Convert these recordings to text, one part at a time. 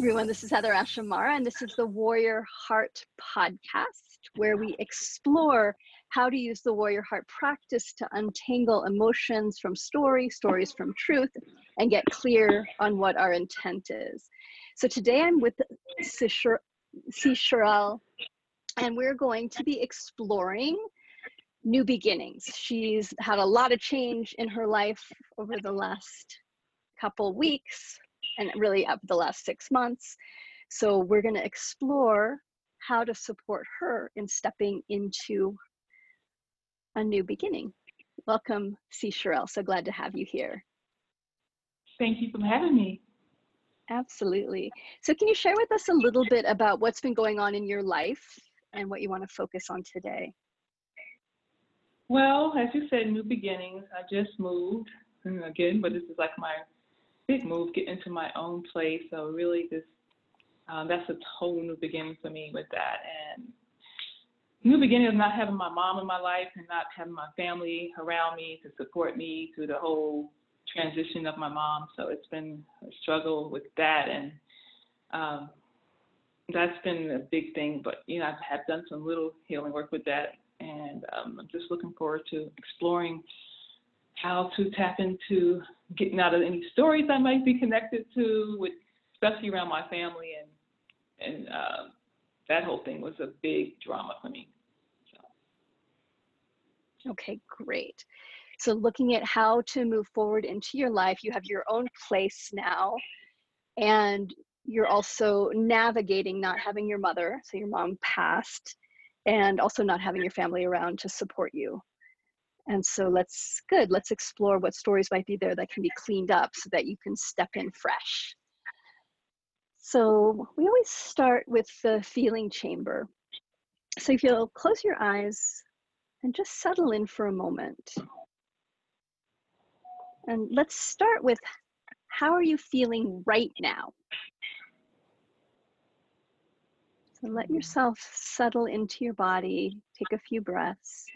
Everyone. This is HeatherAsh Amara, and this is the Warrior Heart podcast, where we explore how to use the Warrior Heart practice to untangle emotions from story, stories from truth, and get clear on what our intent is. So today I'm with. C'Sheriell, and we're going to be exploring new beginnings. She's had a lot of change in her life over the last couple weeks and really up the last six months. So we're going to explore how to support her in stepping into a new beginning. Welcome, C'Sheriell. So glad to have you here. Thank you for having me. Absolutely. So, can you share with us a little bit about what's been going on in your life and what you want to focus on today? Well, as you said, new beginnings. I just moved again, but this is like my big move, get into my own place. So really, this um, that's a total new beginning for me with that. And new beginning of not having my mom in my life and not having my family around me to support me through the whole transition of my mom. So it's been a struggle with that, and um, that's been a big thing. But you know, I have done some little healing work with that, and um, I'm just looking forward to exploring how to tap into getting out of any stories I might be connected to, with especially around my family, and and uh, that whole thing was a big drama for me. So. Okay, great. So looking at how to move forward into your life, you have your own place now, and you're also navigating not having your mother, so your mom passed, and also not having your family around to support you. And so let's, good, let's explore what stories might be there that can be cleaned up so that you can step in fresh. So we always start with the feeling chamber. So if you'll close your eyes and just settle in for a moment. And let's start with how are you feeling right now? So let yourself settle into your body, take a few breaths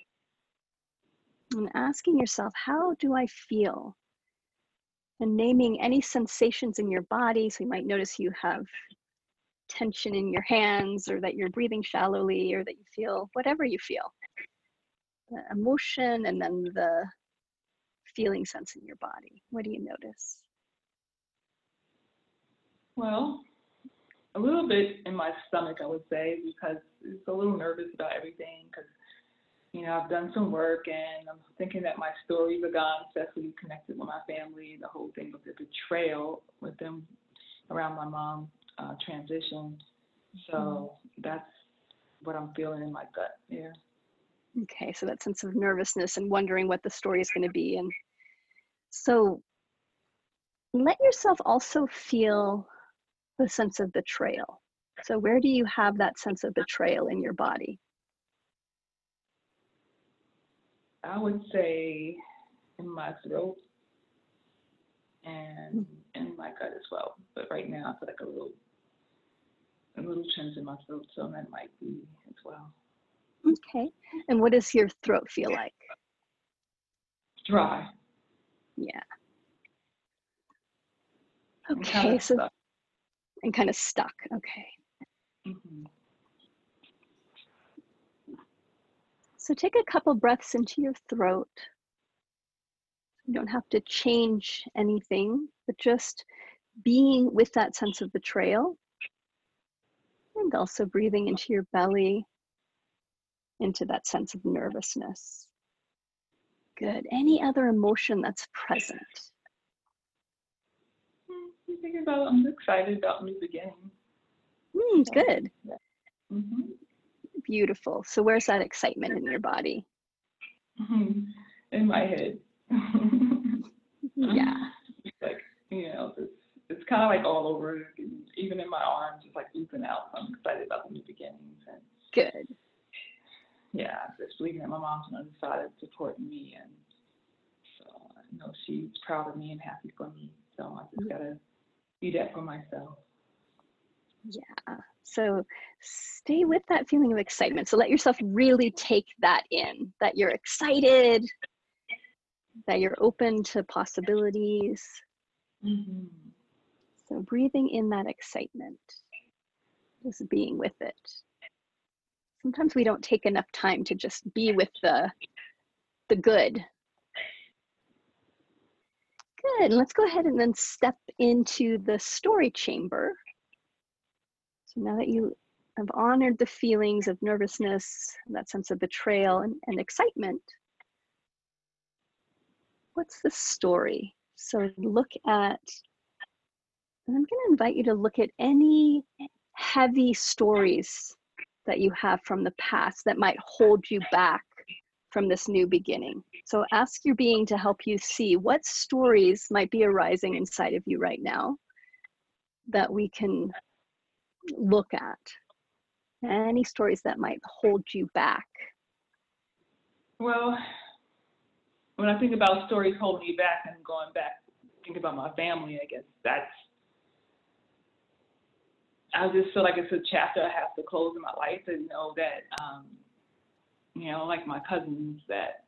and asking yourself, how do I feel? And naming any sensations in your body. So you might notice you have tension in your hands, or that you're breathing shallowly, or that you feel whatever you feel the emotion and then the feeling sense in your body. What do you notice? Well, a little bit in my stomach, I would say, because it's a little nervous about everything because you know, I've done some work and I'm thinking that my story began especially connected with my family, the whole thing with the betrayal with them around my mom uh, transition. So mm-hmm. that's what I'm feeling in my gut Yeah. Okay, so that sense of nervousness and wondering what the story is going to be. And so let yourself also feel the sense of betrayal. So, where do you have that sense of betrayal in your body? I would say in my throat and in my gut as well. But right now, I feel like a little, a little change in my throat, so that might be as well. Okay. And what does your throat feel like? Dry. Yeah. Okay. so, stuck. and kind of stuck. Okay. Mm-hmm. So take a couple breaths into your throat. You don't have to change anything, but just being with that sense of betrayal. And also breathing into your belly, into that sense of nervousness. Good. Any other emotion that's present? I'm thinking about, I'm excited about new beginnings. Mm, good. Mm-hmm beautiful. So where's that excitement in your body? Mm-hmm. In my head. yeah. It's like, you know, it's, it's kind of like all over, even in my arms, it's like oozing out. So I'm excited about the new beginnings. And Good. Yeah, just believing that my mom's on the side of supporting me. And so I know she's proud of me and happy for me. So I just mm-hmm. got to be that for myself. Yeah. So stay with that feeling of excitement. So let yourself really take that in that you're excited, that you're open to possibilities. Mm-hmm. So breathing in that excitement, just being with it. Sometimes we don't take enough time to just be with the the good. Good. Let's go ahead and then step into the story chamber. So now that you have honored the feelings of nervousness, that sense of betrayal and, and excitement, what's the story? So look at, and I'm going to invite you to look at any heavy stories that you have from the past that might hold you back from this new beginning. So ask your being to help you see what stories might be arising inside of you right now that we can look at. Any stories that might hold you back. Well, when I think about stories holding me back and going back, think about my family, I guess that's I just feel like it's a chapter I have to close in my life and know that um, you know, like my cousins that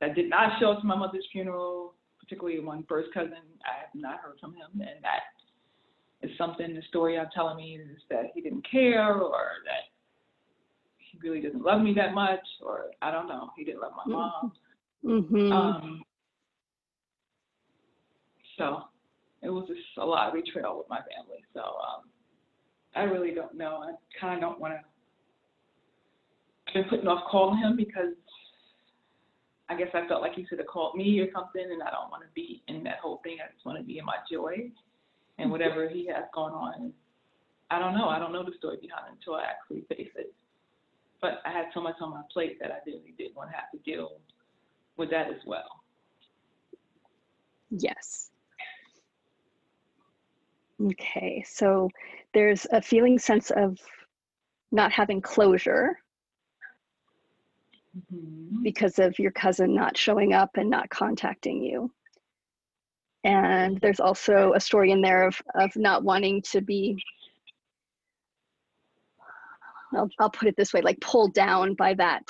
that did not show up to my mother's funeral, particularly one first cousin, I have not heard from him and that is something the story I'm telling me is that he didn't care or that he really doesn't love me that much or I don't know, he didn't love my mom. Mm-hmm. Um, so it was just a lot of betrayal with my family. So um, I really don't know. I kind of don't want to. I've been putting off calling him because I guess I felt like he should have called me or something, and I don't want to be in that whole thing. I just want to be in my joy and whatever he has going on. I don't know. I don't know the story behind it until I actually face it. But I had so much on my plate that I really didn't want to have to deal with that as well. Yes. Okay, so there's a feeling sense of not having closure Mm-hmm. because of your cousin not showing up and not contacting you. And there's also a story in there of, of not wanting to be, I'll, I'll put it this way, like pulled down by that,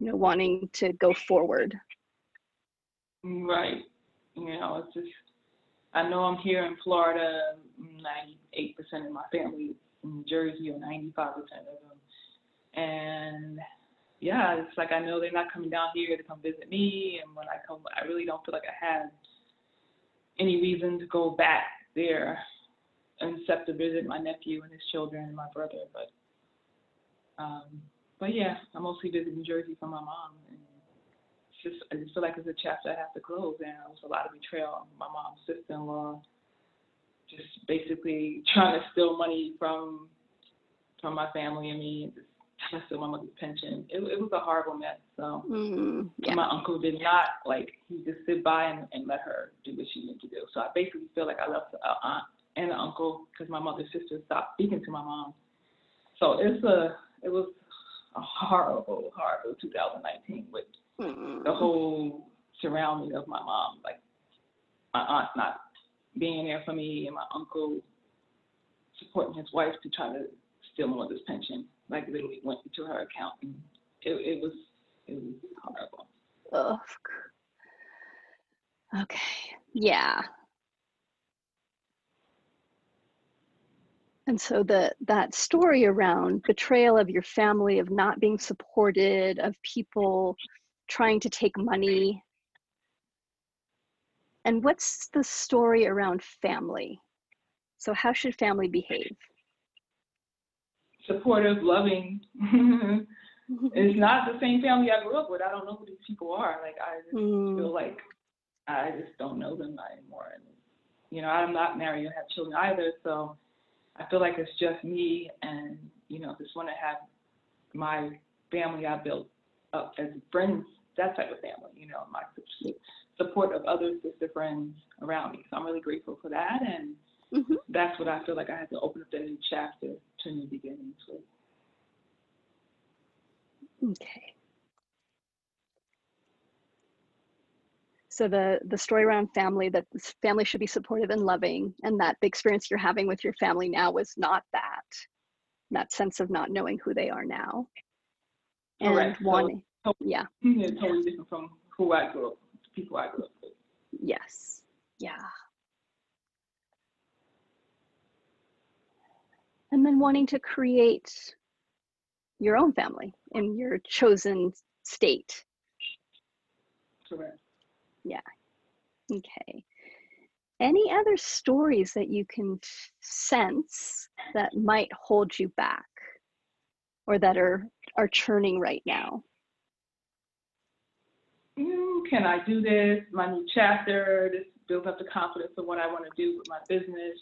you know, wanting to go forward. Right. You know, it's just, I know I'm here in Florida, 98% of my family in Jersey, or 95% of them. And yeah, it's like I know they're not coming down here to come visit me. And when I come, I really don't feel like I have any reason to go back there except to visit my nephew and his children and my brother. But, um, but yeah, I mostly visit New Jersey for my mom. And it's just, I just feel like it's a chapter I have to close. And it was a lot of betrayal. My mom's sister-in-law just basically trying to steal money from from my family and me, just trying to steal my mother's pension. It, it was a horrible mess. So Mm, yeah. my uncle did not like he just sit by and, and let her do what she needed to do. So I basically feel like I left an aunt and an uncle because my mother's sister stopped speaking to my mom. So it's a it was a horrible, horrible 2019 with Mm, the whole surrounding of my mom, like my aunt not being there for me and my uncle supporting his wife to try to steal my mother's pension. Like literally went to her account and it, it was it was horrible. ugh. Okay, yeah. And so the that story around betrayal of your family, of not being supported, of people trying to take money. And what's the story around family? So how should family behave? Supportive, loving. it's not the same family I grew up with. I don't know who these people are. Like I just Mm, feel like I just don't know them anymore. And you know, I'm not married and have children either, so I feel like it's just me and you know, just want to have my family I built up as friends, that type of family. You know, my su- support of other sister friends around me. So I'm really grateful for that, and mhm. that's what I feel like I had to open up that new chapter to a new beginnings with. Okay. So the the story around family that this family should be supportive and loving, and that the experience you're having with your family now was not that. That sense of not knowing who they are now. And Correct. So- wanting, so- yeah, It's totally different from who I grew up, people I grew up with. yes, yeah. And then wanting to create your own family in your chosen state. Correct. Yeah. Okay. Any other stories that you can sense that might hold you back or that are are churning right now? Mm, can I do this? My new chapter. This builds up the confidence of what I want to do with my business,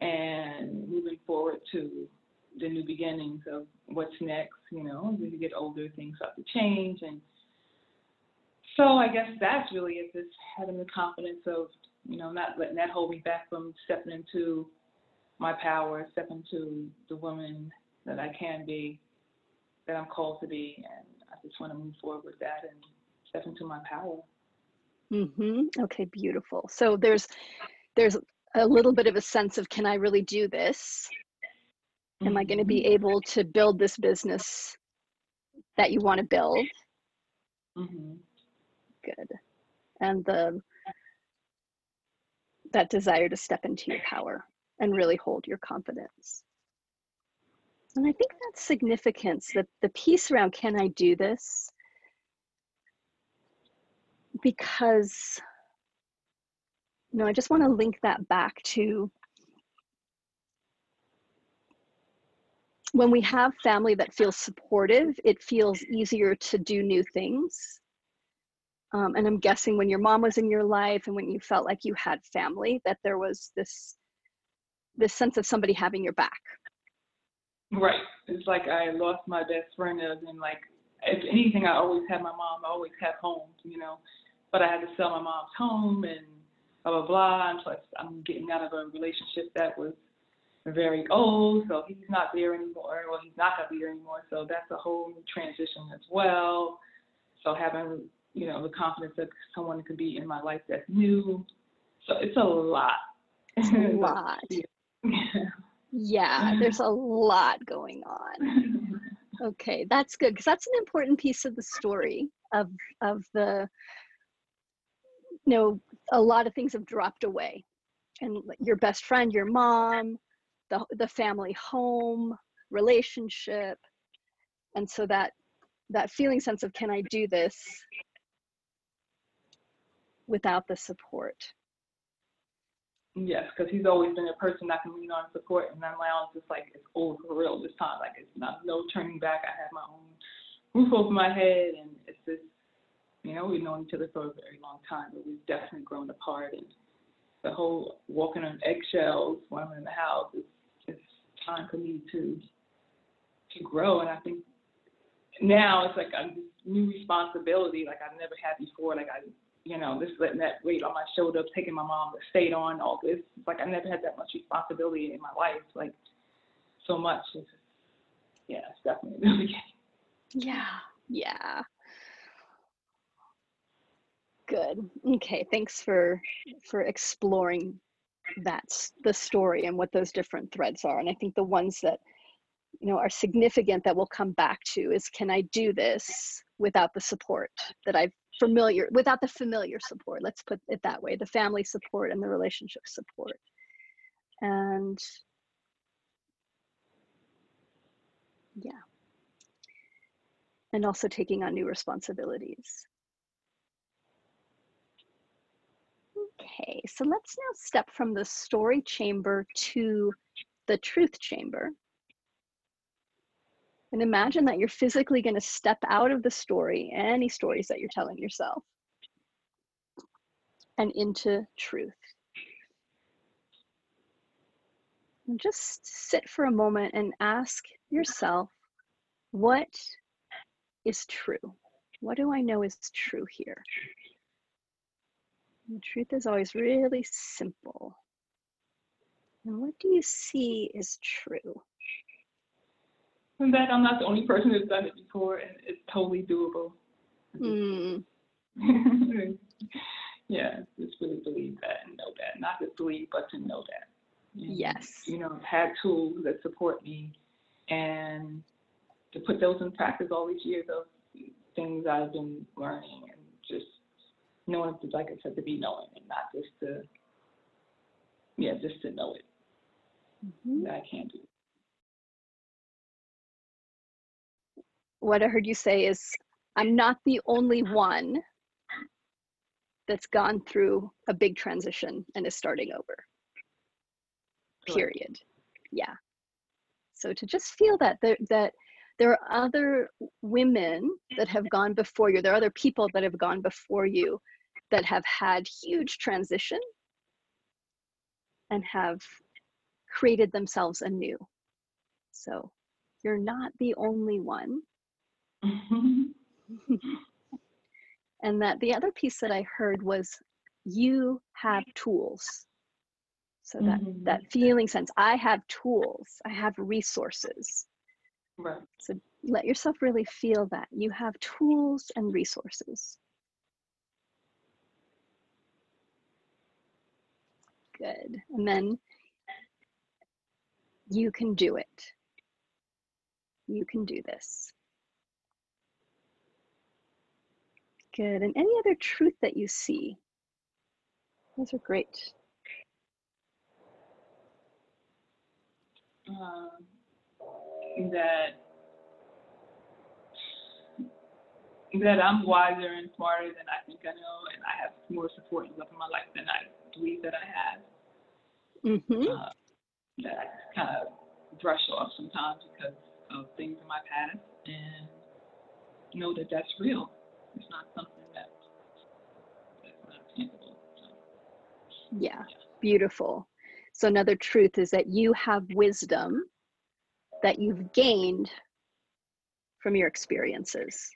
and moving forward to the new beginnings of what's next. You know, as you get older, things start to change, and so I guess that's really it. Just having the confidence of you know not letting that hold me back from stepping into my power, stepping into the woman that I can be, that I'm called to be, and I just want to move forward with that and step into my power. Mhm. Okay, beautiful. So there's there's a little bit of a sense of can I really do this? Am I going to be able to build this business that you want to build? hmm Good. And the that desire to step into your power and really hold your confidence. And I think that's significance, that the piece around can I do this? Because know, I just want to link that back to when we have family that feels supportive, it feels easier to do new things. Um, and I'm guessing when your mom was in your life and when you felt like you had family, that there was this this sense of somebody having your back. Right. It's like I lost my best friend, and like if anything, I always had my mom. I always had home, you know. But I had to sell my mom's home and blah blah blah. And plus, I'm getting out of a relationship that was very old, so he's not there anymore. Well, he's not gonna be there anymore. So that's a whole new transition as well. So having you know the confidence that someone could be in my life that's new. So it's a lot. It's a lot. Yeah, there's a lot going on. Okay, that's good because that's an important piece of the story of of the you know a lot of things have dropped away and your best friend your mom the the family home relationship and so that that feeling sense of can i do this without the support Yes, because he's always been a person I can lean on support, and then my own just like it's over for real this time. Like it's not no turning back. I have my own roof over my head, and it's just you know we've known each other for a very long time, but we've definitely grown apart. And the whole walking on eggshells when I'm in the house is it's time for me to to grow, and I think now it's like a new responsibility like I've never had before. Like I you know, this letting that weight on my shoulder, taking my mom to state on all this. It's like I never had that much responsibility in my life, like so much. It's, yeah, it's definitely beginning. yeah yeah good. Okay thanks for for exploring that's the story and what those different threads are and i think the ones that you know are significant that we'll come back to is can i do this without the support that i've familiar without the familiar support let's put it that way the family support and the relationship support. And yeah. And also taking on new responsibilities okay so let's now step from the story chamber to the truth chamber and imagine that you're physically going to step out of the story, any stories that you're telling yourself, and into truth. And just sit for a moment and ask yourself, what is true? What do I know is true here? And the truth is always really simple. And what do you see is true? And that I'm not the only person who's done it before, and it's totally doable. Mm, yeah, just really believe that and know that. Not just believe, but to know that. And, yes. You know, I've had tools that support me, and to put those in practice all these years of things I've been learning and just no one to, like I said, to be knowing and not just to, yeah, just to know it. Mm-hmm. That I can't do. What I heard you say is, I'm not the only one that's gone through a big transition and is starting over. Period. Yeah. So to just feel that that, that there are other women that have gone before you. There are other people that have gone before you that have had huge transition and have created themselves anew. So you're not the only one. and that the other piece that I heard was you have tools. So that mm-hmm. that feeling sense, I have tools, I have resources. Right. So let yourself really feel that you have tools and resources. Good. And then you can do it. You can do this. Good. And any other truth that you see? Those are great. Um, that that I'm wiser and smarter than I think I know, and I have more support and love in my life than I believe that I have. Mm-hmm. Uh, that kind of brush off sometimes because of things in my past, and know that that's real. It's not something that that's not tangible. So, yeah, yeah, beautiful. So another truth is that you have wisdom that you've gained from your experiences.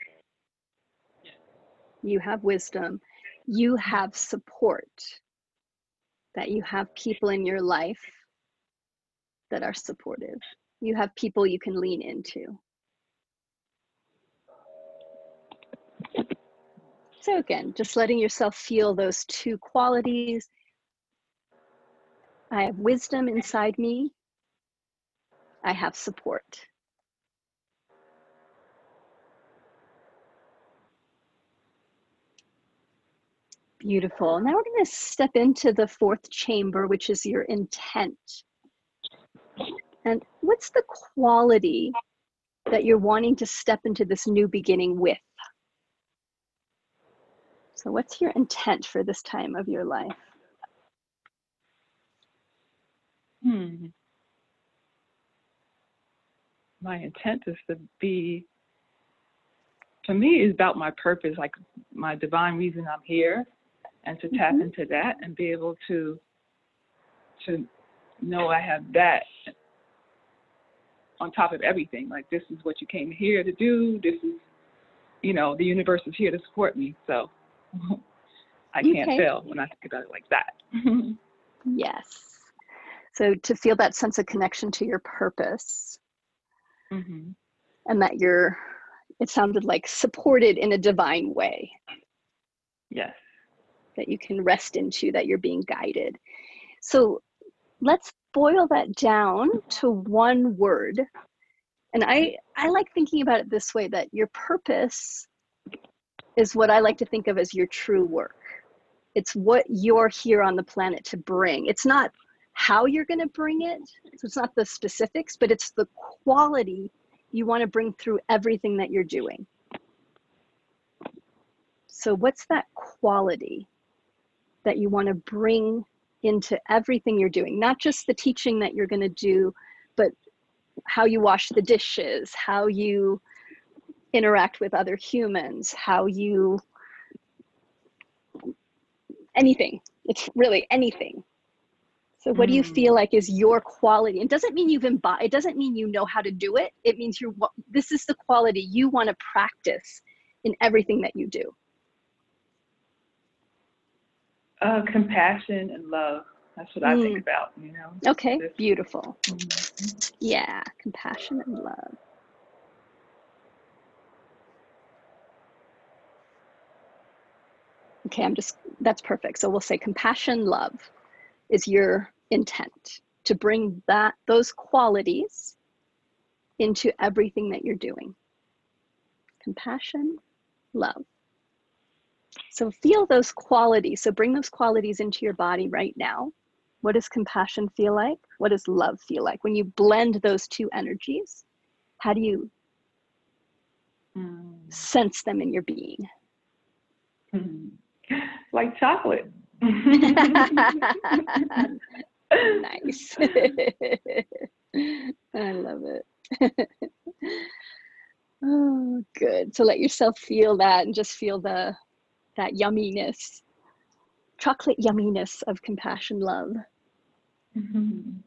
You have wisdom, you have support, that you have people in your life that are supportive. You have people you can lean into. So, again, just letting yourself feel those two qualities. I have wisdom inside me I have support. Beautiful. Now we're going to step into the fourth chamber, which is your intent. And what's the quality that you're wanting to step into this new beginning with? So, what's your intent for this time of your life? Hmm my intent is to be for me is about my purpose like my divine reason i'm here and to tap mm-hmm. into that and be able to to know i have that on top of everything. Like this is what you came here to do. This is you know the universe is here to support me. So i can't okay. fail when i think about it like that. Yes. So to feel that sense of connection to your purpose. Mm-hmm. and that you're it sounded like supported in a divine way. Yes that you can rest into that you're being guided so let's boil that down to one word and i i like thinking about it this way that your purpose is what i like to think of as your true work it's what you're here on the planet to bring it's not how you're going to bring it. So it's not the specifics, but it's the quality you want to bring through everything that you're doing. So, what's that quality that you want to bring into everything you're doing? Not just the teaching that you're going to do, but how you wash the dishes, how you interact with other humans, how you anything. It's really anything so what mm. do you feel mm. like is your quality? It doesn't mean you've embodied, it doesn't mean you know how to do it. It means you're, this is the quality you want to practice in everything that you do. Uh, compassion and love. That's what mm. I think mm. about, you know. Okay, this. beautiful. Mm-hmm. Yeah, compassion and love. Okay, I'm just, that's perfect. So we'll say compassion, love is your intent to bring that those qualities into everything that you're doing compassion love so feel those qualities so bring those qualities into your body right now what does compassion feel like what does love feel like when you blend those two energies how do you mm. sense them in your being. Mm. Like chocolate. nice. I love it. oh, good. So let yourself feel that and just feel the that yumminess, chocolate yumminess of compassion, love. Mm-hmm.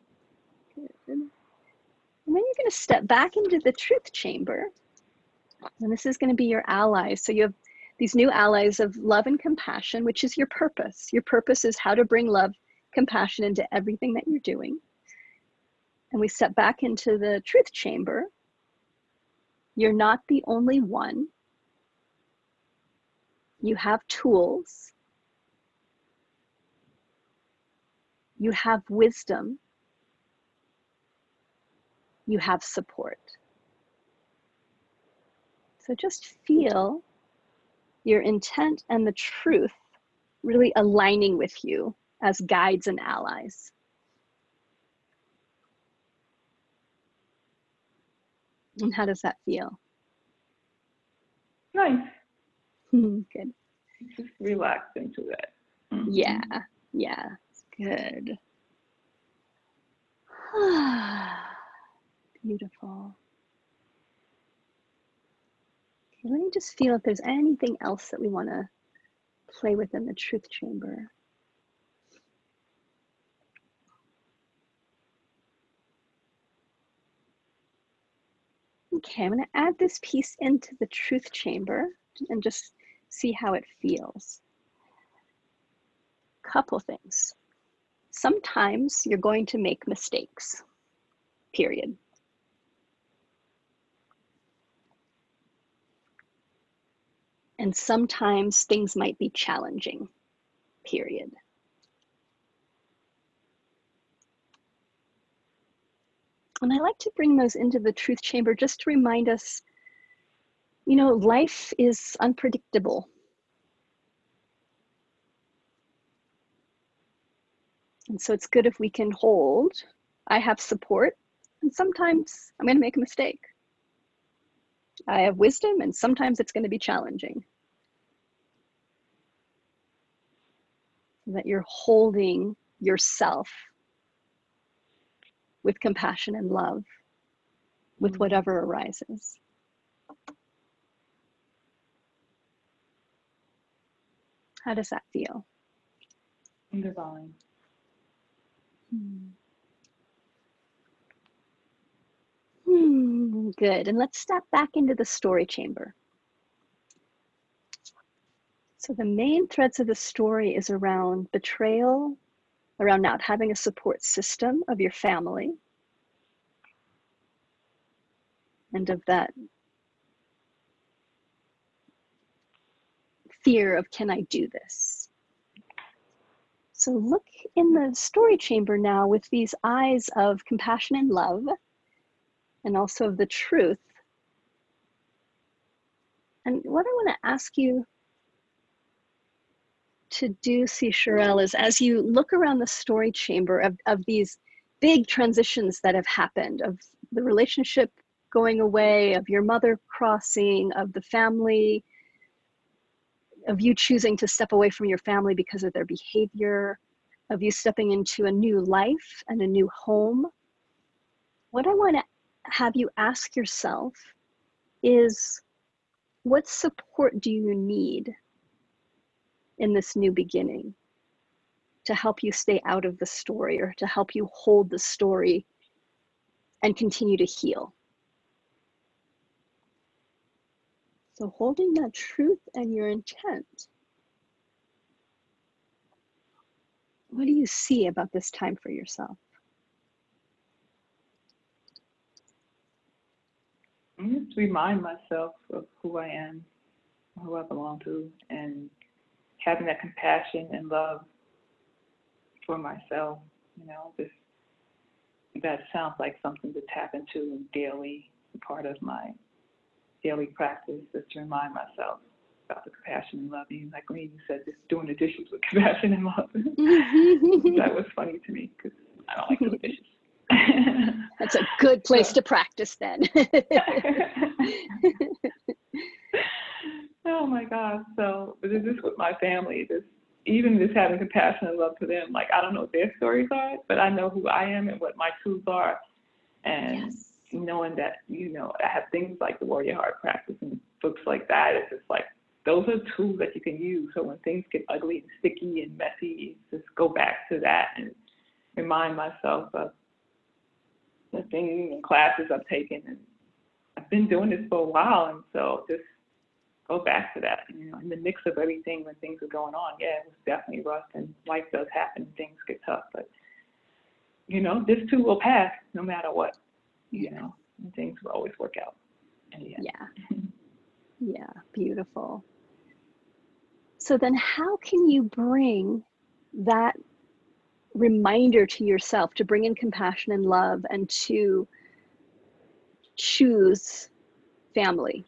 And then you're going to step back into the truth chamber. And this is going to be your allies. So you have these new allies of love and compassion, which is your purpose. Your purpose is how to bring love, compassion into everything that you're doing. And we step back into the truth chamber. You're not the only one. You have tools. You have wisdom. You have support. So just feel your intent and the truth really aligning with you as guides and allies. And how does that feel? Nice. Good. Just relax into it. Mm-hmm. Yeah, yeah, good. Beautiful. Okay, let me just feel if there's anything else that we want to play with in the truth chamber. Okay, I'm going to add this piece into the truth chamber and just see how it feels. Couple things. Sometimes you're going to make mistakes, period. And sometimes things might be challenging, period. And I like to bring those into the truth chamber just to remind us you know, life is unpredictable. And so it's good if we can hold. I have support, and sometimes I'm going to make a mistake. I have wisdom, and sometimes it's going to be challenging. That you're holding yourself with compassion and love with mm. whatever arises. How does that feel? Divine. Hmm. Hmm, good. And let's step back into the story chamber. So the main threads of the story is around betrayal, around not having a support system of your family, and of that fear of can I do this? So look in the story chamber now with these eyes of compassion and love, and also of the truth. And what I want to ask you to do, see is as you look around the story chamber of, of these big transitions that have happened, of the relationship going away, of your mother crossing, of the family of you choosing to step away from your family because of their behavior, of you stepping into a new life and a new home. What I want to have you ask yourself is what support do you need in this new beginning to help you stay out of the story or to help you hold the story and continue to heal? So holding that truth and your intent. What do you see about this time for yourself? I just remind myself of who I am, who I belong to, and having that compassion and love for myself. You know, just that sounds like something to tap into daily, part of my daily practice is to remind myself about the compassion and love. And like when you said, just doing the dishes with compassion and love. that was funny to me because I don't like doing dishes. That's a good place so. to practice then. Oh my gosh. So but this is with my family. This even just having compassion and love for them. Like I don't know what their stories are, but I know who I am and what my truths are. And yes. Knowing that, you know, I have things like the Warrior Heart practice and books like that, it's just like those are tools that you can use. So when things get ugly and sticky and messy, just go back to that and remind myself of the things and classes I've taken and I've been doing this for a while and so just go back to that. You know, in the mix of everything when things are going on, yeah, it was definitely rough and life does happen, things get tough, but you know, this too will pass no matter what. You know, things will always work out. Yeah. yeah, beautiful. So then how can you bring that reminder to yourself to bring in compassion and love and to choose family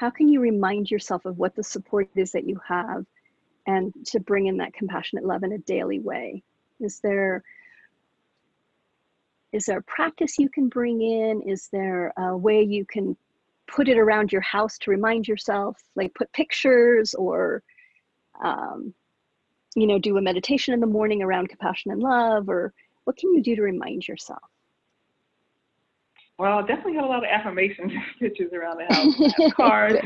how can you remind yourself of what the support is that you have and to bring in that compassionate love in a daily way is there is there a practice you can bring in is there a way you can put it around your house to remind yourself like put pictures or um, you know do a meditation in the morning around compassion and love or what can you do to remind yourself well, I definitely have a lot of affirmation pictures around the house, cards.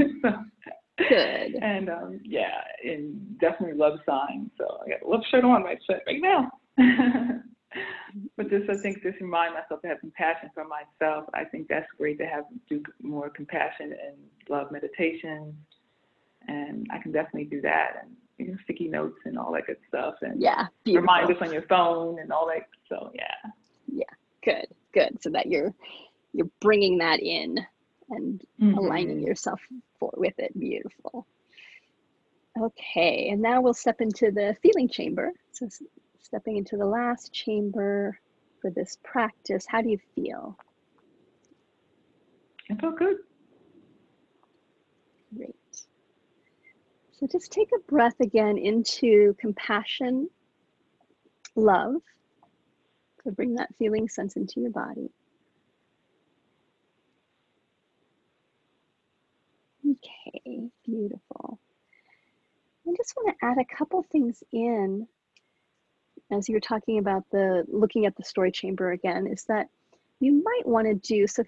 Good. And um, yeah, and definitely love signs. So I got a love shirt on right now. but just I think just remind myself to have compassion for myself. I think that's great to have do more compassion and love meditation. And I can definitely do that and you know, sticky notes and all that good stuff and yeah, beautiful. reminders on your phone and all that. So yeah. Yeah, good, good. So that you're you're bringing that in and mm-hmm. aligning yourself for, with it. Beautiful. Okay, and now we'll step into the feeling chamber. So, stepping into the last chamber for this practice, how do you feel? I feel good. Great. So, just take a breath again into compassion, love. So, bring that feeling sense into your body. Okay, beautiful. I just want to add a couple things in as you're talking about the looking at the story chamber again is that you might want to do so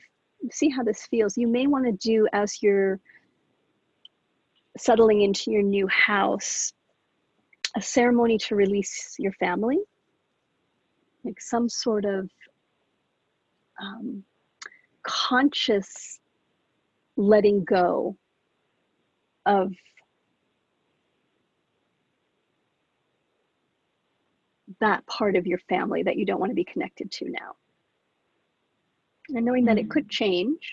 see how this feels. You may want to do as you're settling into your new house a ceremony to release your family. Like some sort of um, conscious letting go of that part of your family that you don't want to be connected to now. And knowing that it could mm. change,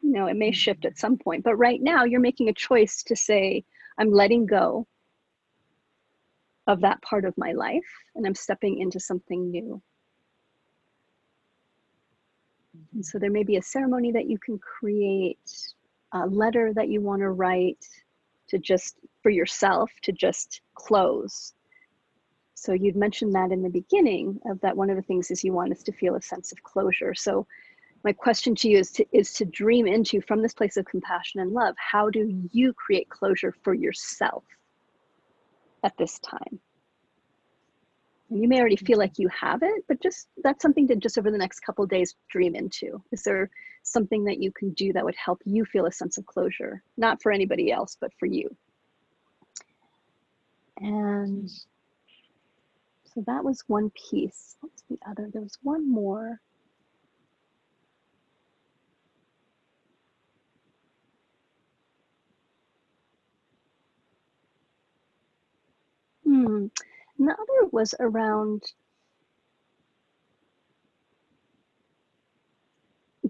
you know, it may shift at some point, but right now you're making a choice to say, I'm letting go of that part of my life and I'm stepping into something new. And so there may be a ceremony that you can create, a letter that you want to write, to just for yourself to just close so you'd mentioned that in the beginning of that one of the things is you want us to feel a sense of closure. So my question to you is to is to dream into from this place of compassion and love how do you create closure for yourself at this time? And you may already feel like you have it but just that's something to just over the next couple days dream into. Is there something that you can do that would help you feel a sense of closure, not for anybody else, but for you. And so that was one piece. What's the other? There was one more. Hmm. And the other was around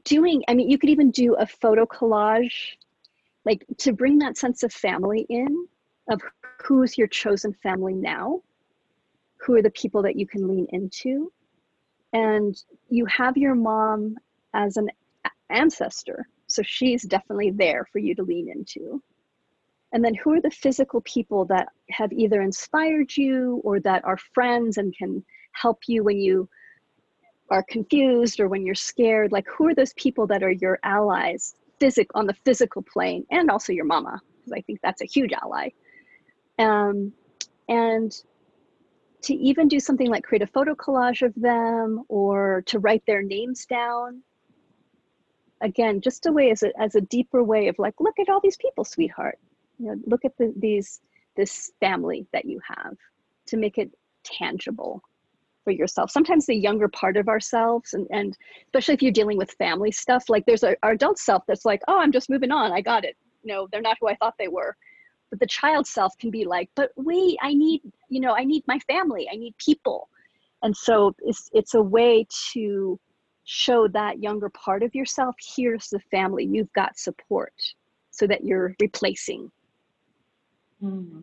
doing, I mean, you could even do a photo collage, like to bring that sense of family in, of who's your chosen family now, who are the people that you can lean into. And you have your mom as an ancestor, so she's definitely there for you to lean into. And then who are the physical people that have either inspired you or that are friends and can help you when you are confused or when you're scared like who are those people that are your allies physic on the physical plane and also your mama because i think that's a huge ally um, and to even do something like create a photo collage of them or to write their names down. Again just a way as a, as a deeper way of like look at all these people sweetheart. You know look at the, these this family that you have to make it tangible for yourself. Sometimes the younger part of ourselves and, and especially if you're dealing with family stuff like there's a, our adult self that's like oh i'm just moving on. I got it. No they're not who i thought they were but the child self can be like but wait i need you know i need my family i need people and so it's it's a way to show that younger part of yourself here's the family you've got support so that you're replacing mm-hmm.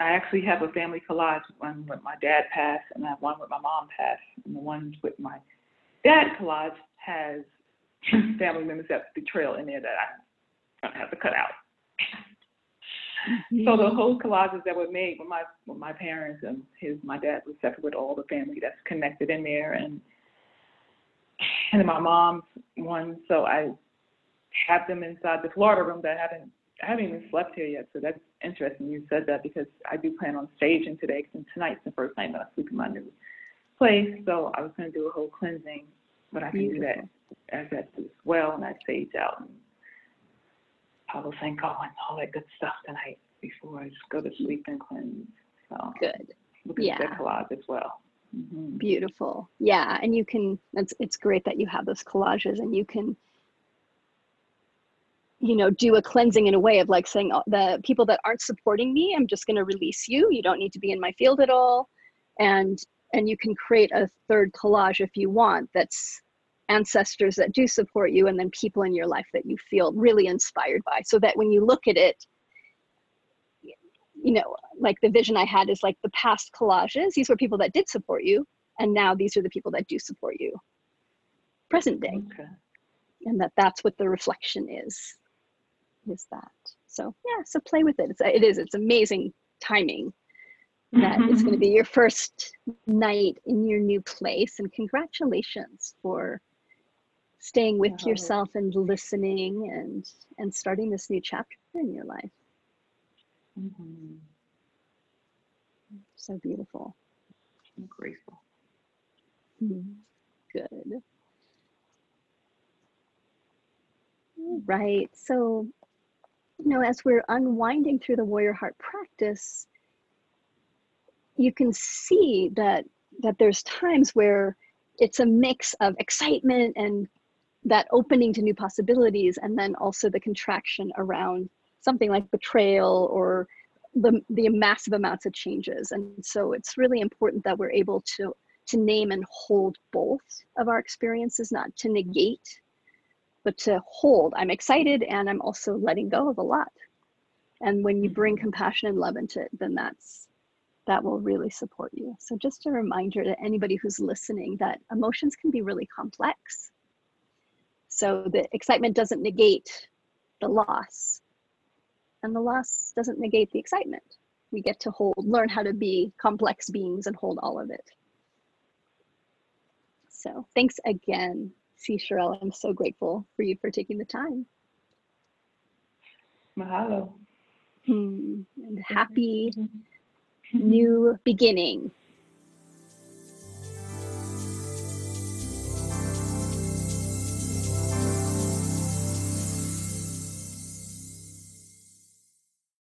I actually have a family collage, one with my dad passed, and I have one with my mom passed. And the one with my dad collage has family members that betrayal in there that I'm gonna have to cut out. Mm-hmm. So the whole collages that were made with my with my parents and his my dad was separate with all the family that's connected in there and and my mom's one. So I have them inside the Florida room that I haven't I haven't even slept here yet, so that's interesting you said that because I do plan on staging today, and tonight's the first night that I sleep in my new place. So I was going to do a whole cleansing, but I can Beautiful. do that as that as well, and I stage out and Palo Santo and all that good stuff tonight before I just go to sleep and cleanse. So good. Look at yeah. that collage as well. Mm-hmm. Beautiful. Yeah, and you can. It's it's great that you have those collages, and you can you know do a cleansing in a way of like saying oh, the people that aren't supporting me i'm just going to release you you don't need to be in my field at all and and you can create a third collage if you want that's ancestors that do support you and then people in your life that you feel really inspired by so that when you look at it you know like the vision i had is like the past collages these were people that did support you and now these are the people that do support you present day okay. and that that's what the reflection is is that. So yeah, so play with it. It's, it is, it's amazing timing that it's going to mm-hmm. be your first night in your new place and congratulations for staying with oh. yourself and listening and and starting this new chapter in your life mm-hmm. so beautiful i'm grateful mm-hmm. good right so you know, as we're unwinding through the warrior heart practice, you can see that that there's times where it's a mix of excitement and that opening to new possibilities and then also the contraction around something like betrayal or the, the massive amounts of changes and so it's really important that we're able to to name and hold both of our experiences not to negate but to hold. I'm excited and I'm also letting go of a lot. And when you bring mm-hmm. compassion and love into it, then that's that will really support you. So just a reminder to anybody who's listening that emotions can be really complex. So the excitement doesn't negate the loss. And the loss doesn't negate the excitement. We get to hold, learn how to be complex beings and hold all of it. So thanks again C'Sheriell. I'm so grateful for you for taking the time. Mahalo. Hmm. And happy new beginning.